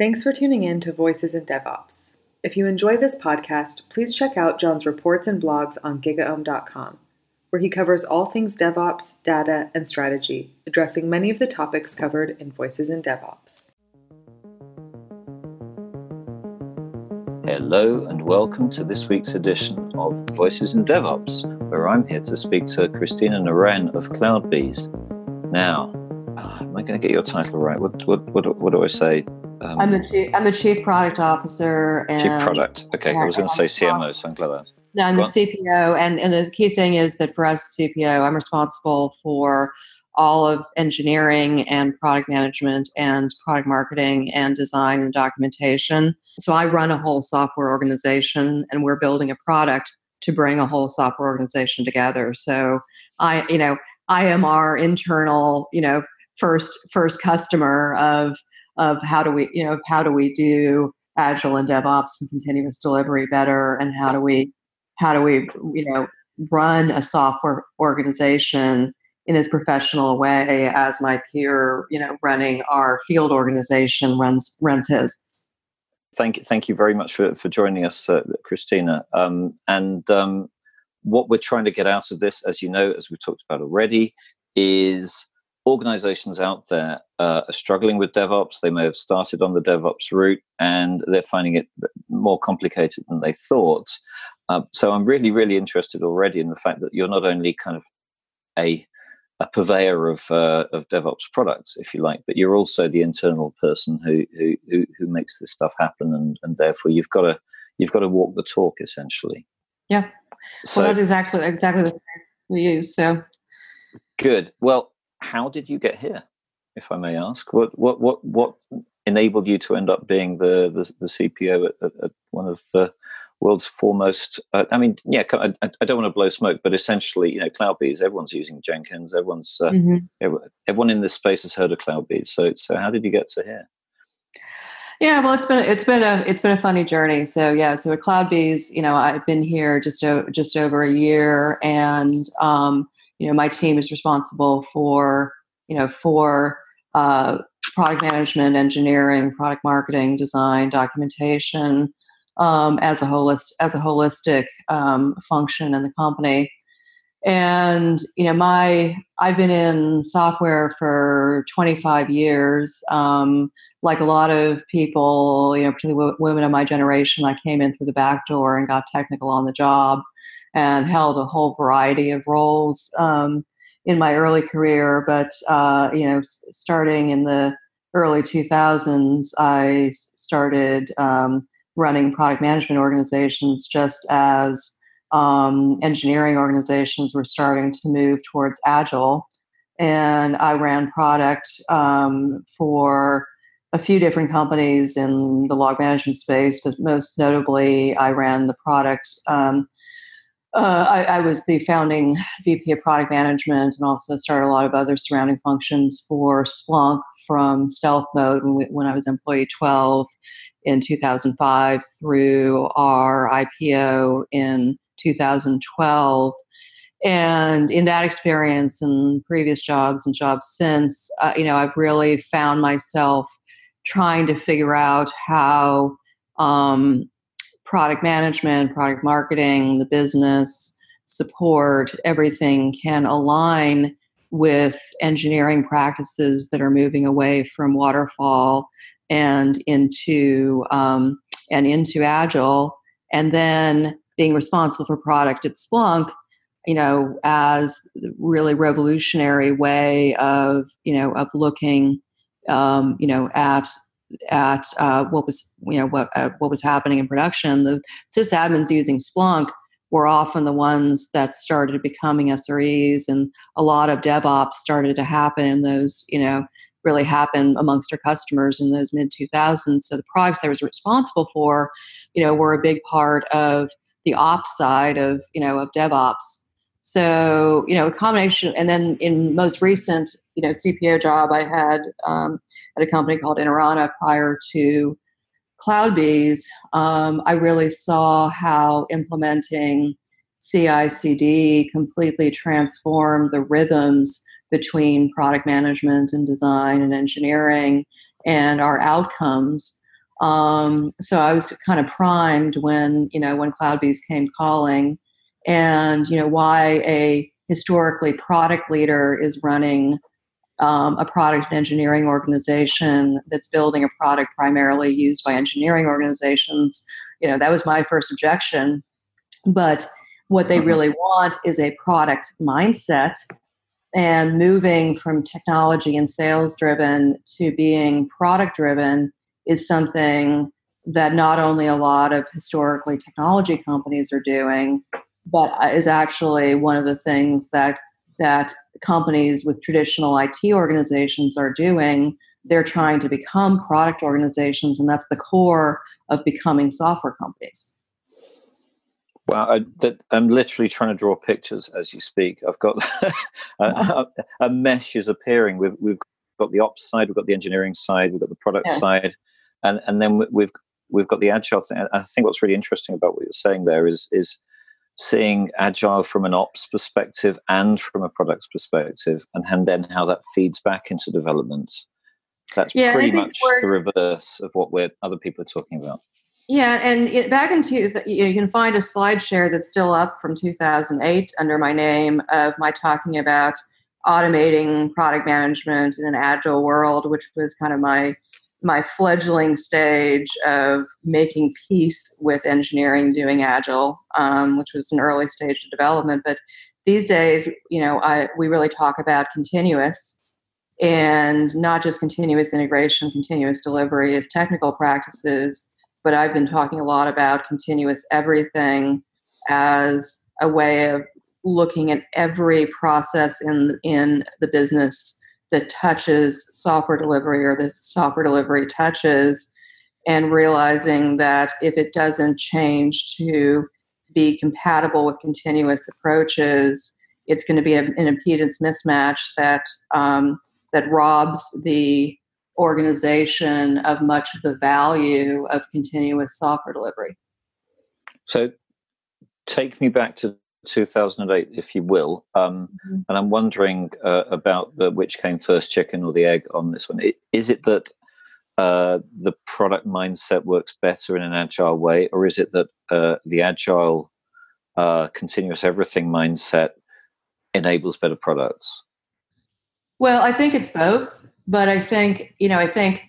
Thanks for tuning in to Voices in DevOps. If you enjoy this podcast, please check out Jon's reports and blogs on gigaom.com, where he covers all things DevOps, data, and strategy, addressing many of the topics covered in Voices in DevOps. Hello, and welcome to this week's edition of Voices in DevOps, where I'm here to speak to Christina Noren of CloudBees. Now, uh, am I going to get your title right? What, what, what, what do I say? Um, I'm the chief. I'm the chief product officer. And, chief product. Okay, I was going to say CMO, so I'm glad. I, no, I'm the CPO, and and the key thing is that for us CPO, I'm responsible for all of engineering and product management and product marketing and design and documentation. So I run a whole software organization, and we're building a product to bring a whole software organization together. So I, you know, I am our internal, you know, first first customer of of how do we, you know, how do we do agile and DevOps and continuous delivery better, and how do we, how do we, you know, run a software organization in as professional a way as my peer, you know, running our field organization runs runs his. Thank you, thank you very much for, for joining us, uh, Christina. Um, and um, what we're trying to get out of this, as you know, as we've talked about already, is organizations out there uh, are struggling with DevOps. They may have started on the DevOps route and they're finding it more complicated than they thought. Uh, so I'm really, really interested already in the fact that you're not only kind of a a purveyor of uh, of DevOps products, if you like, but you're also the internal person who who who, who makes this stuff happen, and and therefore you've got to you've got to walk the talk essentially. Yeah. So well, that's exactly exactly the phrase we use. So good. Well, how did you get here, if I may ask? What what what what enabled you to end up being the the, the CPO at, at, at, one of the world's foremost? Uh, I mean, yeah, I, I, don't want to blow smoke, but essentially, you know, CloudBees. Everyone's using Jenkins. Everyone's uh, mm-hmm. everyone, in this space has heard of CloudBees. So so how did you get to here? Yeah, well, it's been it's been a it's been a funny journey. So yeah, so at CloudBees, you know, I've been here just o- just over a year, and um, you know my team is responsible for you know for uh, product management engineering product marketing design documentation um, as a holist as a holistic um, function in the company. And you know my i've been in software for 25 years. Um, like a lot of people you know particularly women of my generation i came in through the back door and got technical on the job and held a whole variety of roles um, in my early career. But uh, you know, starting in the early 2000s, I started um, running product management organizations just as um, engineering organizations were starting to move towards agile. And I ran product um, for a few different companies in the log management space, but most notably, I ran the product um, uh, I, I, was the founding VP of product management and also started a lot of other surrounding functions for Splunk from stealth mode when, we, when I was employee 12 in 2005 through our IPO in 2012. And in that experience and previous jobs and jobs since, uh, you know, I've really found myself trying to figure out how um, product management, product marketing, the business support, everything can align with engineering practices that are moving away from waterfall and into um, and into agile, and then being responsible for product at Splunk, you know, as really revolutionary way of you know of looking, um, you know, at at uh, what was you know what uh, what was happening in production, the sysadmins using Splunk were often the ones that started becoming SREs, and a lot of DevOps started to happen in those you know really happen amongst our customers in those mid 2000s. So the products I was responsible for, you know, were a big part of the ops side of you know of DevOps. So you know a combination, and then in most recent you know CPO job I had. Um, at a company called Interana prior to CloudBees, um, I really saw how implementing CI/CD completely transformed the rhythms between product management and design and engineering and our outcomes. Um, so I was kind of primed when you know when CloudBees came calling, and you know why a historically product leader is running um, a product and engineering organization that's building a product primarily used by engineering organizations. You know that was my first objection, but what they mm-hmm. really want is a product mindset and moving from technology and sales driven to being product driven is something that not only a lot of historically technology companies are doing, but is actually one of the things that that companies with traditional IT organizations are doing. They're trying to become product organizations, and that's the core of becoming software companies. Well, I, am literally trying to draw pictures as you speak. I've got a, a, a, mesh is appearing. We've, we've got the ops side, we've got the engineering side, we've got the product yeah. side, and and then we've we've got the agile thing. I think what's really interesting about what you're saying there is is seeing agile from an ops perspective and from a products perspective, and, then how that feeds back into development. That's yeah, pretty much the reverse of what we're other people are talking about. Yeah, and it, back in two, you can find a slide share that's still up from 2008 under my name of my talking about automating product management in an agile world, which was kind of my my fledgling stage of making peace with engineering doing agile, um, which was an early stage of development. But these days, you know, I, we really talk about continuous and not just continuous integration, continuous delivery as technical practices, but I've been talking a lot about continuous everything as a way of looking at every process in in the business that touches software delivery or the software delivery touches and realizing that if it doesn't change to be compatible with continuous approaches it's going to be an impedance mismatch that um, that robs the organization of much of the value of continuous software delivery. So take me back to 2008, if you will. Um, mm-hmm. And I'm wondering uh, about the, which came first, chicken or the egg, on this one. Is it that uh, the product mindset works better in an agile way, or is it that uh, the agile, uh, continuous everything mindset enables better products? Well, I think it's both, but I think you know, I think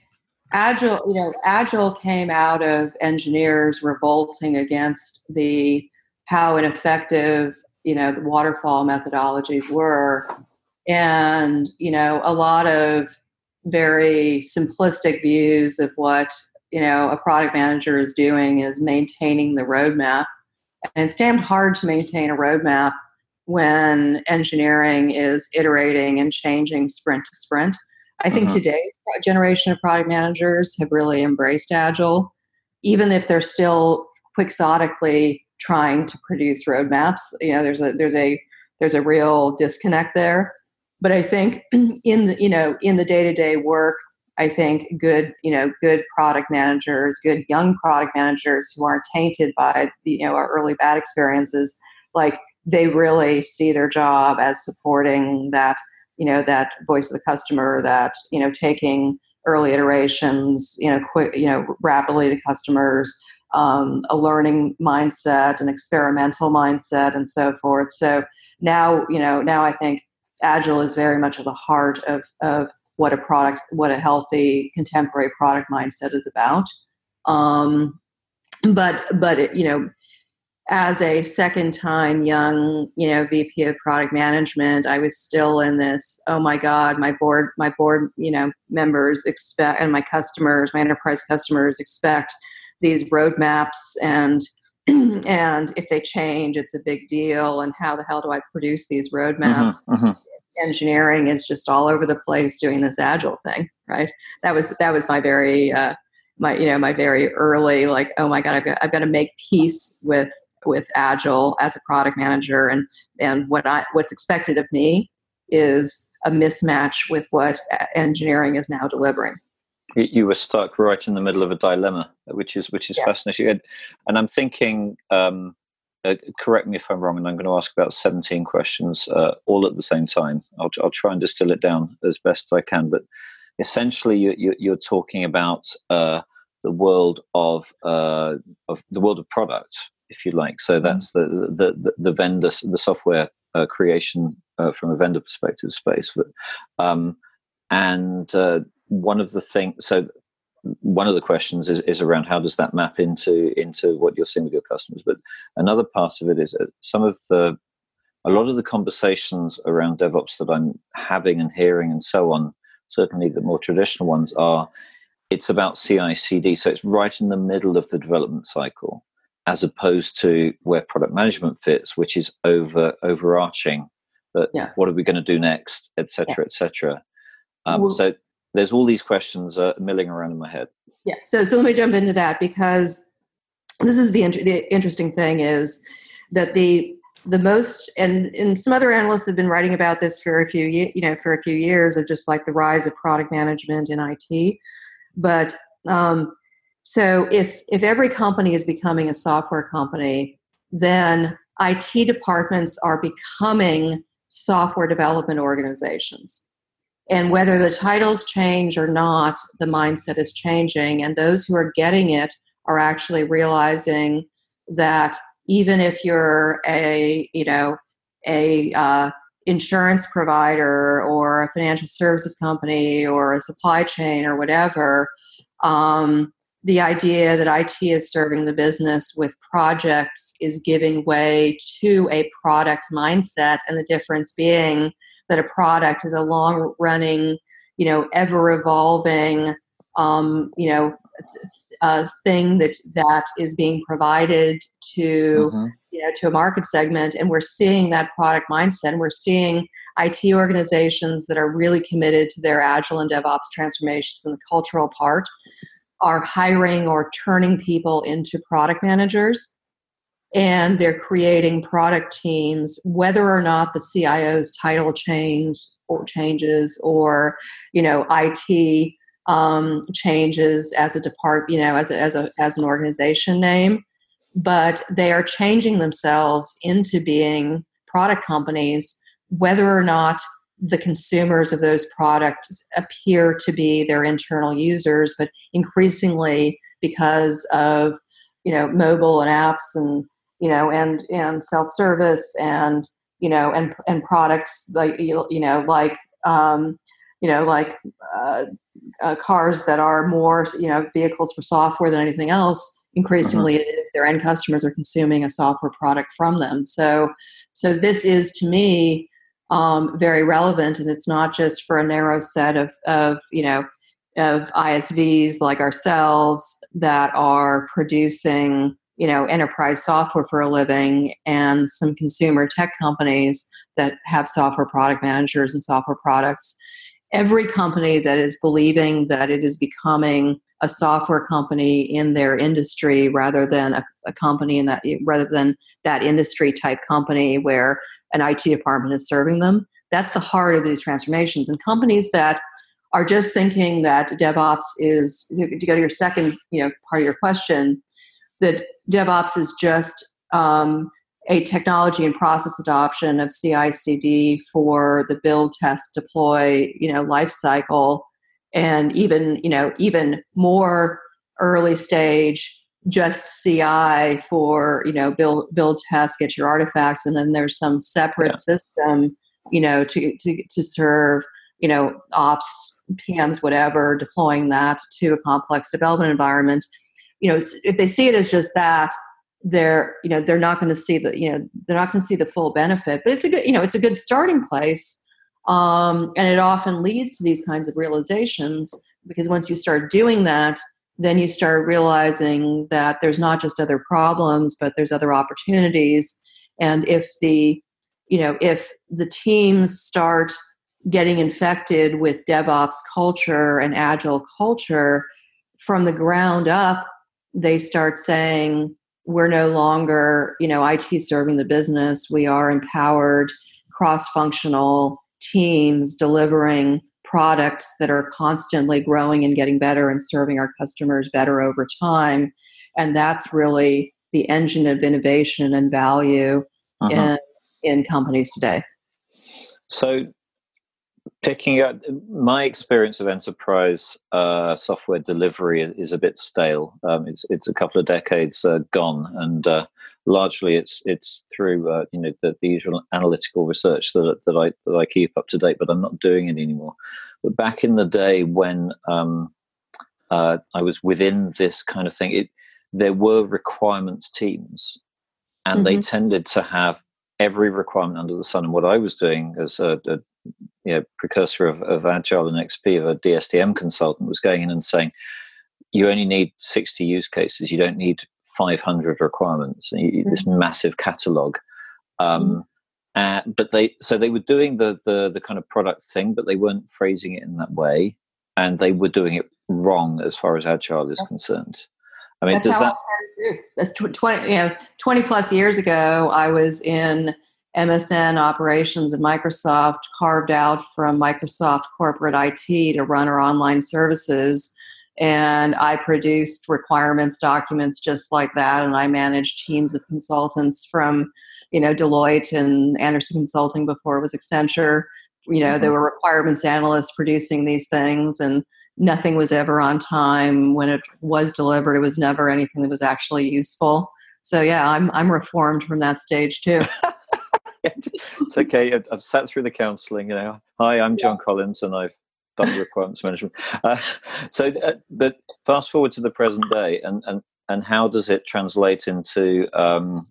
agile, you know, agile came out of engineers revolting against the how ineffective you know the waterfall methodologies were. And you know a lot of very simplistic views of what you know a product manager is doing is maintaining the roadmap. And it's damn hard to maintain a roadmap when engineering is iterating and changing sprint to sprint. I think uh-huh. today's generation of product managers have really embraced agile even if they're still quixotically trying to produce roadmaps. You know, there's a there's a there's a real disconnect there. But I think in the you know in the day to day work, I think good you know good product managers, good young product managers who aren't tainted by the, you know our early bad experiences, like they really see their job as supporting that you know that voice of the customer, that you know taking early iterations, you know quick you know rapidly to customers um, a learning mindset, an experimental mindset, and so forth. So now, you know, now I think agile is very much at the heart of of what a product, what a healthy contemporary product mindset is about. Um, but but it, you know, as a second time young you know vp of product management i was still in this oh my god my board my board you know members expect and my customers my enterprise customers expect these roadmaps and and if they change it's a big deal and how the hell do i produce these roadmaps? Mm-hmm, mm-hmm. engineering is just all over the place doing this agile thing right? That was that was my very uh, my you know my very early like oh my god i've got, I've got to make peace with with agile as a product manager and and what i what's expected of me is a mismatch with what engineering is now delivering you were stuck right in the middle of a dilemma, which is which is yeah. fascinating. And I'm thinking, um, uh, correct me if I'm wrong, and I'm going to ask about 17 questions uh, all at the same time. I'll, I'll try and distill it down as best I can. But essentially, you, you, are talking about uh, the world of uh, of the world of product, if you like. So mm-hmm. that's the the the, the vendor, the software uh, creation uh, from a vendor perspective space. But, um, and uh, one of the things, so one of the questions is, is around how does that map into into what you're seeing with your customers. But another part of it is some of the a lot of the conversations around DevOps that I'm having and hearing and so on, certainly the more traditional ones are it's about CI CD. So it's right in the middle of the development cycle, as opposed to where product management fits, which is over overarching. But yeah. what are we going to do next, etc., yeah. etc. Um, well, so there's all these questions uh, milling around in my head. Yeah. So so let me jump into that because this is the inter- the interesting thing is that the the most and and some other analysts have been writing about this for a few you know for a few years of just like the rise of product management in IT but um, so if if every company is becoming a software company, then IT departments are becoming software development organizations. And whether the titles change or not, the mindset is changing. And those who are getting it are actually realizing that even if you're a, you know, a uh, insurance provider or a financial services company or a supply chain or whatever, um, the idea that IT is serving the business with projects is giving way to a product mindset, and the difference being that a product is a long running, you know, ever evolving, um, you know, a thing that that is being provided to mm-hmm. you know to a market segment. And we're seeing that product mindset. And we're seeing IT organizations that are really committed to their agile and DevOps transformations and the cultural part are hiring or turning people into product managers and they're creating product teams whether or not the CIO's title change or changes or you know IT um, changes as a department you know as a, as a as an organization name but they are changing themselves into being product companies, whether or not the consumers of those products appear to be their internal users, but increasingly because of you know mobile and apps and you know and and self-service and you know and and products like you know like um, you know like uh, uh, cars that are more you know vehicles for software than anything else. Increasingly uh-huh. it is. Their end customers are consuming a software product from them. So so this is to me um, very relevant and it's not just for a narrow set of of you know of isvs like ourselves that are producing you know enterprise software for a living and some consumer tech companies that have software product managers and software products every company that is believing that it is becoming a software company in their industry rather than a, a, company in that rather than that industry type company where an IT department is serving them. That's the heart of these transformations. And companies that are just thinking that DevOps is to go to your second you know part of your question that DevOps is just um, a technology and process adoption of CI/CD for the build, test, deploy, you know, life cycle, and even you know even more early stage just CI for you know build build test, get your artifacts, and then there's some separate yeah. system you know to to to serve you know ops PMs whatever deploying that to a complex development environment. You know if they see it as just that they're you know they're not going to see the you know they're not going to see the full benefit but it's a good you know it's a good starting place um, and it often leads to these kinds of realizations because once you start doing that then you start realizing that there's not just other problems but there's other opportunities. And if the you know if the teams start getting infected with devops culture and agile culture from the ground up they start saying we're no longer, you know, IT serving the business. We are empowered, cross functional teams delivering products that are constantly growing and getting better and serving our customers better over time. And that's really the engine of innovation and value uh-huh. in, in companies today. So, picking up my experience of enterprise uh, software delivery is a bit stale. Um, it's it's a couple of decades uh, gone, and uh, largely it's it's through uh, you know the, the, usual analytical research that that I that I keep up to date. But I'm not doing it anymore. But back in the day when um, uh, I was within this kind of thing, it there were requirements teams, and mm-hmm. they tended to have every requirement under the sun. And what I was doing as a, a you know, precursor of, of Agile and XP, of a DSDM consultant, was going in and saying, you only need 60 use cases. You don't need 500 requirements. You, mm-hmm. This massive catalog. Um, mm-hmm. Uh, but they so they were doing the, the the kind of product thing, but they weren't phrasing it in that way, and they were doing it wrong as far as agile is concerned. I mean, That's does that? That's twenty you know twenty plus years ago. I was in MSN operations at Microsoft, carved out from Microsoft corporate IT to run our online services. And I produced requirements documents just like that. And I managed teams of consultants from, you know, Deloitte and Andersen Consulting before it was Accenture. You know, mm-hmm. there were requirements analysts producing these things, and nothing was ever on time. When it was delivered, it was never anything that was actually useful. So yeah, I'm I'm reformed from that stage too. it's okay. I've, I've, sat through the counselling. You know, hi, I'm Jon yeah. Collins, and I've done requirements management. Uh, so, uh, but fast forward to the present day, and and and how does it translate into um,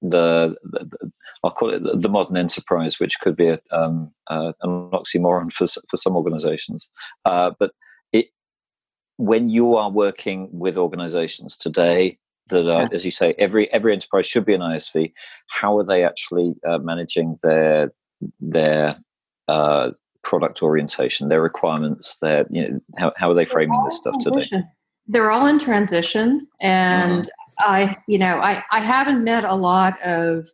the, the, the, I'll call it the, the, modern enterprise, which could be a, um, uh, an oxymoron for for some organisations, uh, but it when you are working with organisations today that are, as you say, every every enterprise should be an ISV. How are they actually uh, managing their their uh, product orientation, their requirements, their you know how how are they framing this stuff today? They're all in transition, and I you know I I haven't met a lot of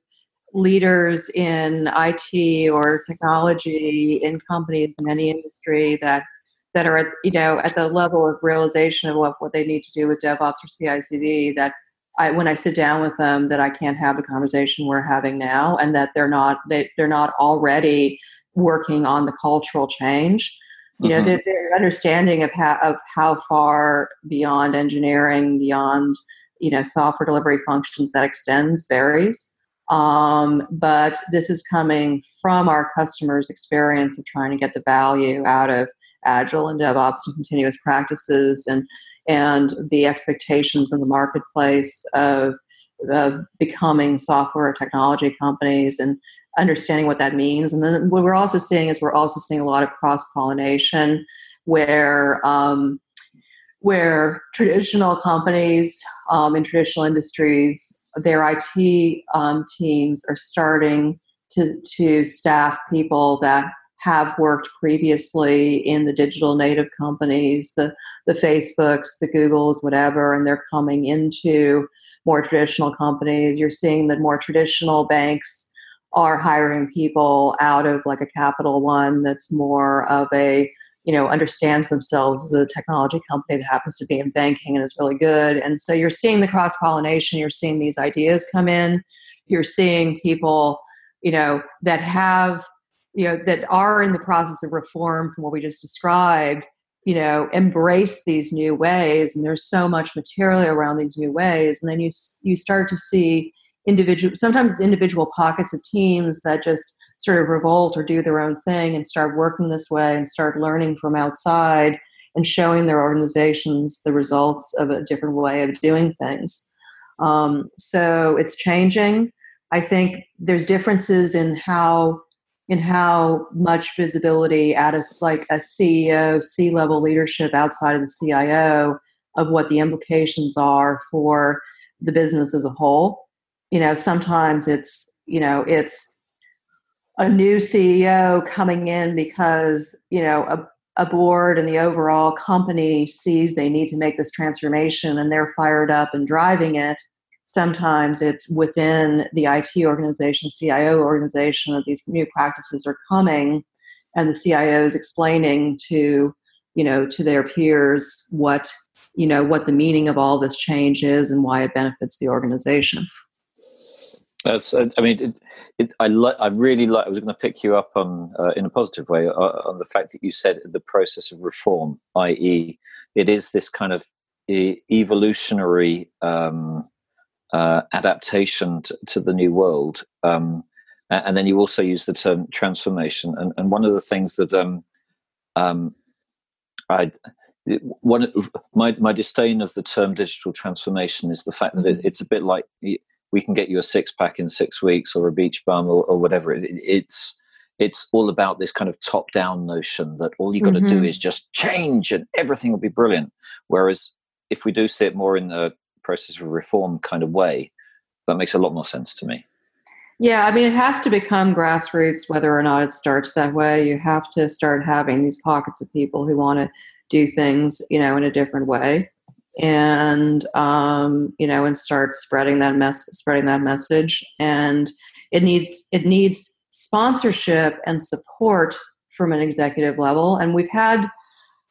leaders in IT or technology in companies in any industry that that are at you know at the level of realization of what, what they need to do with DevOps or CI/CD that I, when I sit down with them that I can't have the conversation we're having now, and that they're not they, they're not already working on the cultural change. You know, mm-hmm. their, their understanding of how of how far beyond engineering, beyond you know software delivery functions that extends varies. Um, but this is coming from our customers' experience of trying to get the value out of agile and DevOps and continuous practices and and the expectations in the marketplace of, of becoming software technology companies and understanding what that means. And then what we're also seeing is we're also seeing a lot of cross pollination where um, where traditional companies um, in traditional industries, their IT um, teams are starting to, to staff people that have worked previously in the digital native companies, the, the Facebooks, the Googles, whatever, and they're coming into more traditional companies. You're seeing that more traditional banks are hiring people out of like a Capital One that's more of a you know understands themselves as a technology company that happens to be in banking and is really good. And so you're seeing the cross pollination you're seeing these ideas come in. You're seeing people you know that have you know that are in the process of reform from what we just described you know embrace these new ways and there's so much material around these new ways. And then you you start to see individual sometimes individual pockets of teams that just sort of revolt or do their own thing and start working this way and start learning from outside and showing their organizations the results of a different way of doing things. Um, so it's changing. I think there's differences in how in how much visibility at a like a CEO, C level leadership outside of the CIO of what the implications are for the business as a whole. You know, sometimes it's you know it's a new CEO coming in because you know a, a board and the overall company sees they need to make this transformation and they're fired up and driving it Sometimes it's within the IT organization, CIO organization, that these new practices are coming, and the CIO is explaining to you know to their peers what you know what the meaning of all this change is and why it benefits the organization. That's. I mean, it, it, I like. I really like. I was going to pick you up on, uh, in a positive way, uh, on the fact that you said the process of reform, i.e., it is this kind of evolutionary um, uh, adaptation to, to, the new world. Um, and then you also use the term transformation. And, and one of the things that um, um, I one my my disdain of the term digital transformation is the fact that it, mm-hmm. it's a bit like we can get you a six pack in six weeks or a beach bum or, or whatever. It, it's it's all about this kind of top down notion that all you got to mm-hmm. do is just change and everything will be brilliant. Whereas if we do see it more in the process of reform kind of way, that makes a lot more sense to me. Yeah, I mean, it has to become grassroots whether or not it starts that way. You have to start having these pockets of people who want to do things, you know, in a different way, and um, you know, and start spreading that mess, spreading that message. And it needs it needs sponsorship and support from an executive level. And we've had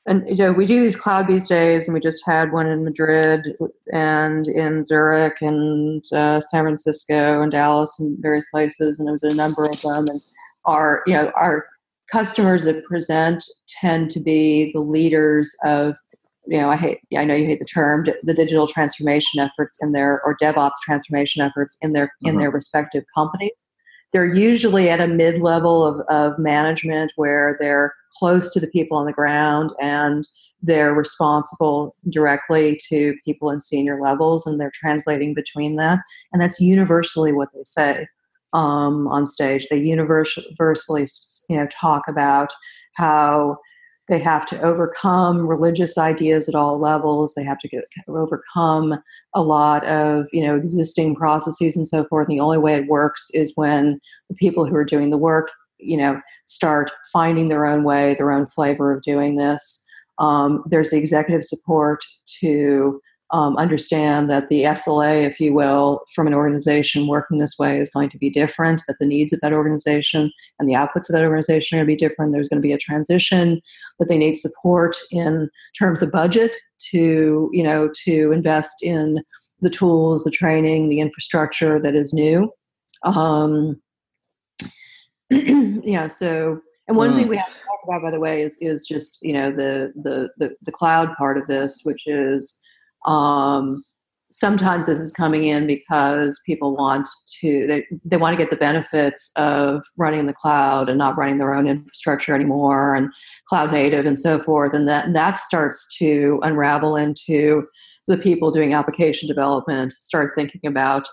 and you know we do these CloudBees days and we just had one in madrid and in zurich and uh, san francisco and dallas and various places and it was a number of them and our you know our customers that present tend to be the leaders of you know i hate i know you hate the term the digital transformation efforts in their or devops transformation efforts in their in mm-hmm. their respective companies they're usually at a mid level of, of management where they're close to the people on the ground and they're responsible directly to people in senior levels and they're translating between that. And that's universally what they say um, on stage. They universally you know, talk about how they have to overcome religious ideas at all levels. They have to get, overcome a lot of you know existing processes and so forth. And the only way it works is when the people who are doing the work, you know, start finding their own way, their own flavor of doing this. Um, there's the executive support to um, understand that the SLA, if you will, from an organization working this way is going to be different, that the needs of that organization and the outputs of that organization are going to be different. There's going to be a transition, that they need support in terms of budget to, you know, to invest in the tools, the training, the infrastructure that is new. Um, yeah, so and one mm. thing we have to talk about, by the way, is is just you know the the the, the cloud part of this, which is um, sometimes this is coming in because people want to they, they want to get the benefits of running in the cloud and not running their own infrastructure anymore and cloud native and so forth and that and that starts to unravel into the people doing application development start thinking about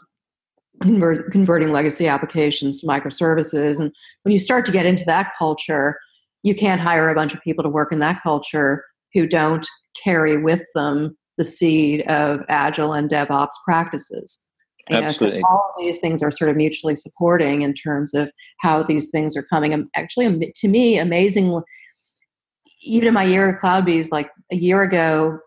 convert, converting legacy applications to microservices and when you start to get into that culture you can't hire a bunch of people to work in that culture who don't carry with them the seed of agile and DevOps practices. You Absolutely. Know, so all of these things are sort of mutually supporting in terms of how these things are coming. Actually, to me, amazing. Even in my year at CloudBees, like a year ago,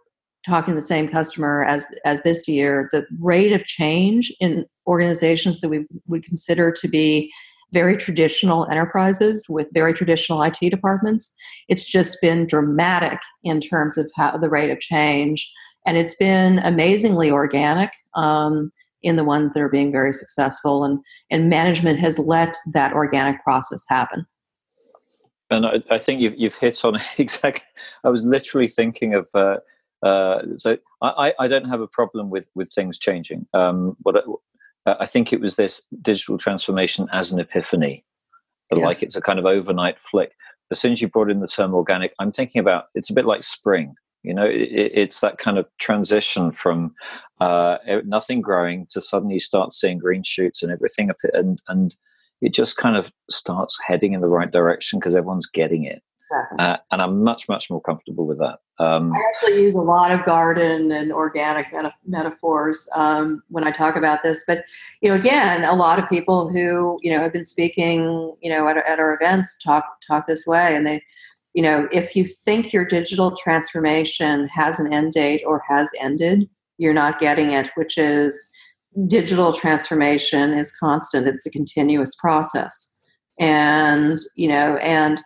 talking to the same customer as as this year, the rate of change in organizations that we would consider to be very traditional enterprises with very traditional IT departments, it's just been dramatic in terms of how the rate of change and it's been amazingly organic um, in the ones that are being very successful and and management has let that organic process happen. And i, I think you've, you've hit on it exactly i was literally thinking of uh, uh, so I, I don't have a problem with with things changing. Um, but I, I think it was this digital transformation as an epiphany yeah. like it's a kind of overnight flick. As soon as you brought in the term organic i'm thinking about it's a bit like spring you know, it, it's that kind of transition from uh, nothing growing to suddenly you start seeing green shoots and everything, and and it just kind of starts heading in the right direction because everyone's getting it. Uh, and I'm much, much more comfortable with that. Um, I actually use a lot of garden and organic meta- metaphors um, when I talk about this. But you know, again, a lot of people who you know have been speaking, you know, at, at our events talk talk this way, and they you know, if you think your digital transformation has an end date or has ended, you're not getting it, which is digital transformation is constant. It's a continuous process. And, you know, and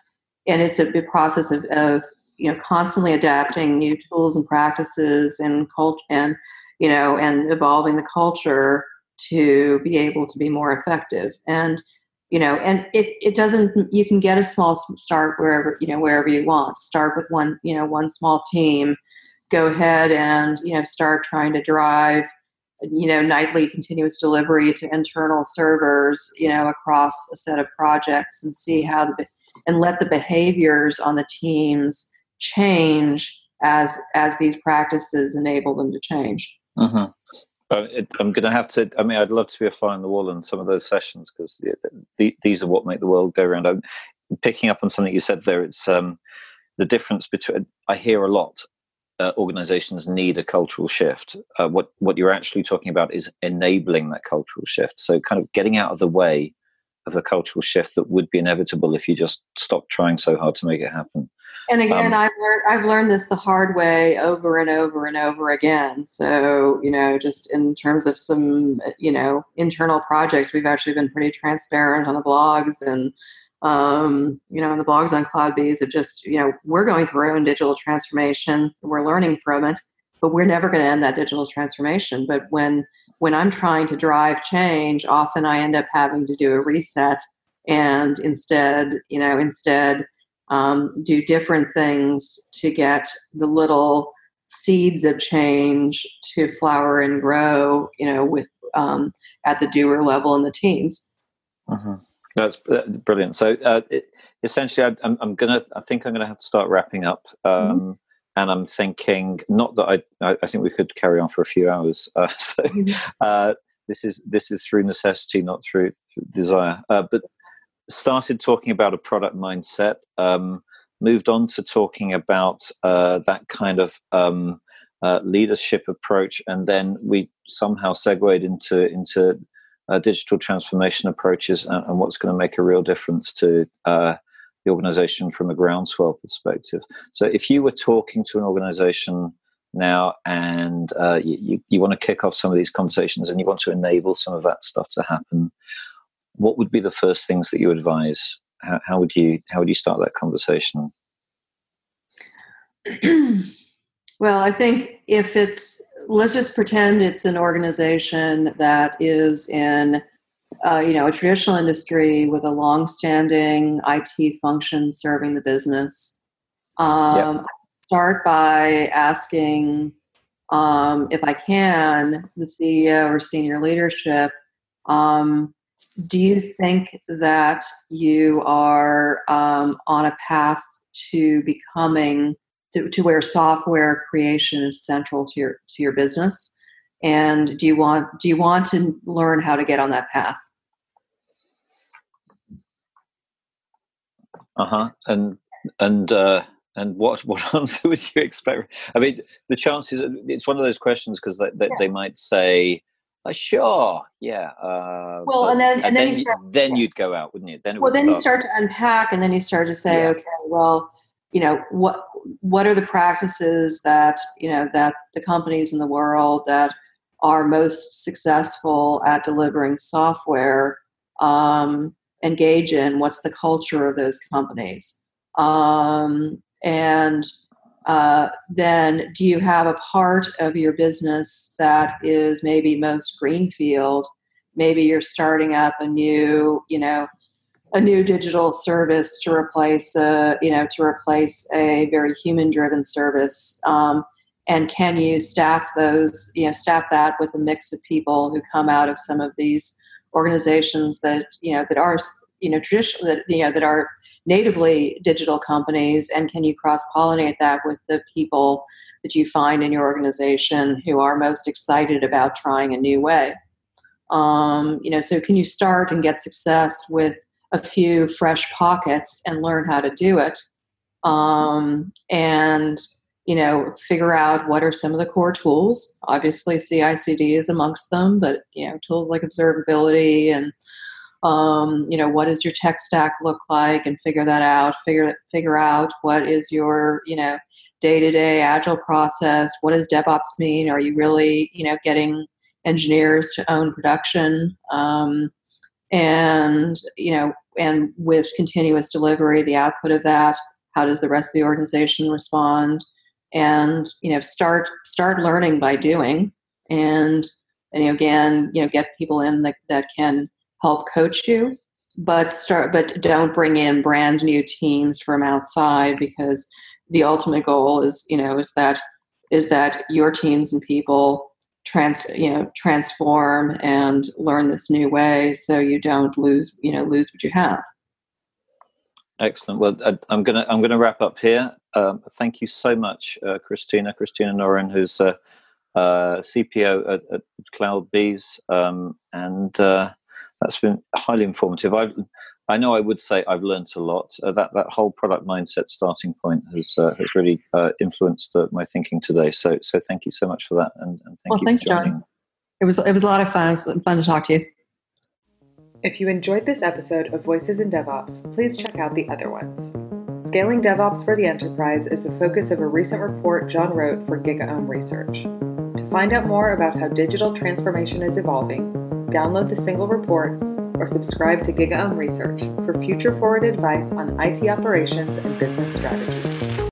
and it's a, a process of, of you know constantly adapting new tools and practices and cult and you know and evolving the culture to be able to be more effective and you know and it, it doesn't you can get a small start wherever you know wherever you want. Start with one you know one small team. Go ahead and you know start trying to drive you know nightly continuous delivery to internal servers you know across a set of projects and see how the and let the behaviors on the teams change as as these practices enable them to change. Mm-hmm. Uh, I'm going to have to. I mean, I'd love to be a fly on the wall in some of those sessions because the, these are what make the world go round. I'm picking up on something you said there. It's um, the difference between. I hear a lot. Uh, organizations need a cultural shift. Uh, what what you're actually talking about is enabling that cultural shift. So, kind of getting out of the way of a cultural shift that would be inevitable if you just stopped trying so hard to make it happen. And again, um, I've learned I've learned this the hard way over and over and over again. So you know, just in terms of some you know internal projects, we've actually been pretty transparent on the blogs and um, you know, the blogs on CloudBees of just you know we're going through our own digital transformation. We're learning from it, but we're never going to end that digital transformation. But when when I'm trying to drive change, often I end up having to do a reset and instead, you know, instead um, do different things to get the little seeds of change to flower and grow, you know, with um, at the doer level in the teams. Mm-hmm. That's brilliant. So uh, it, essentially, I, am gonna. I think I'm gonna have to start wrapping up. Um, mm-hmm. And I'm thinking, not that I. I think we could carry on for a few hours. Uh, so mm-hmm. uh, this is this is through necessity, not through, through desire. Uh, but started talking about a product mindset, um, moved on to talking about uh, that kind of um, uh, leadership approach, and then we somehow segued into into uh, digital transformation approaches and, and what's going to make a real difference to uh, the organization from a groundswell perspective. So, if you were talking to an organization now and uh, you, you want to kick off some of these conversations and you want to enable some of that stuff to happen what would be the first things that you advise? How, how would you how would you start that conversation? well, I think if it's let's just pretend it's an organization that is in uh, you know a traditional industry with a long-standing IT function serving the business. Um, yep. Start by asking um, if I can the CEO or senior leadership um, do you think that you are um, on a path to becoming to, to where software creation is central to your to your business and do you want do you want to learn how to get on that path uh-huh and and uh and what what answer would you expect i mean the chances it's one of those questions because they, they, yeah. they might say uh, sure, yeah. Uh, well, but, and then and, and then, then, you start, then you'd go out, wouldn't you? Then well, then start. you start to unpack, and then you start to say, yeah. okay, well, you know, what what are the practices that you know that the companies in the world that are most successful at delivering software um, engage in? What's the culture of those companies? Um, and uh, then do you have a part of your business that is maybe most greenfield maybe you're starting up a new you know a new digital service to replace a you know to replace a very human driven service um, and can you staff those you know staff that with a mix of people who come out of some of these organizations that you know that are you know traditional that you know that are natively digital companies? And can you cross pollinate that with the people that you find in your organization who are most excited about trying a new way? Um, you know so can you start and get success with a few fresh pockets and learn how to do it? Um, and you know figure out what are some of the core tools. Obviously cicd is amongst them but you know tools like observability and um, you know what does your tech stack look like and figure that out figure figure out what is your you know day-to-day agile process what does devops mean? Are you really you know getting engineers to own production? Um, and you know and with continuous delivery the output of that how does the rest of the organization respond and you know start start learning by doing. And and again, you know, get people in that, that can help coach you, but start, but don't bring in brand new teams from outside because the ultimate goal is, you know, is that is that your teams and people trans you know transform and learn this new way so you don't lose you know lose what you have. Excellent. Well i'm gonna i'm gonna wrap up here um, thank you so much uh, christina christina noren who's uh, uh, cpo at, at cloudbees um, and uh, that's been highly informative i've I know I would say I've learned a lot. Uh, that that whole product mindset starting point has uh, has really uh, influenced uh, my thinking today. So so thank you so much for that. And, and thank well, you thanks, Jon. It was it was a lot of fun. It was fun to talk to you. If you enjoyed this episode of Voices in DevOps, please check out the other ones. Scaling DevOps for the Enterprise is the focus of a recent report Jon wrote for GigaOM Research. To find out more about how digital transformation is evolving, download the single report or subscribe to GigaOM Research for future forward advice on IT operations and business strategies.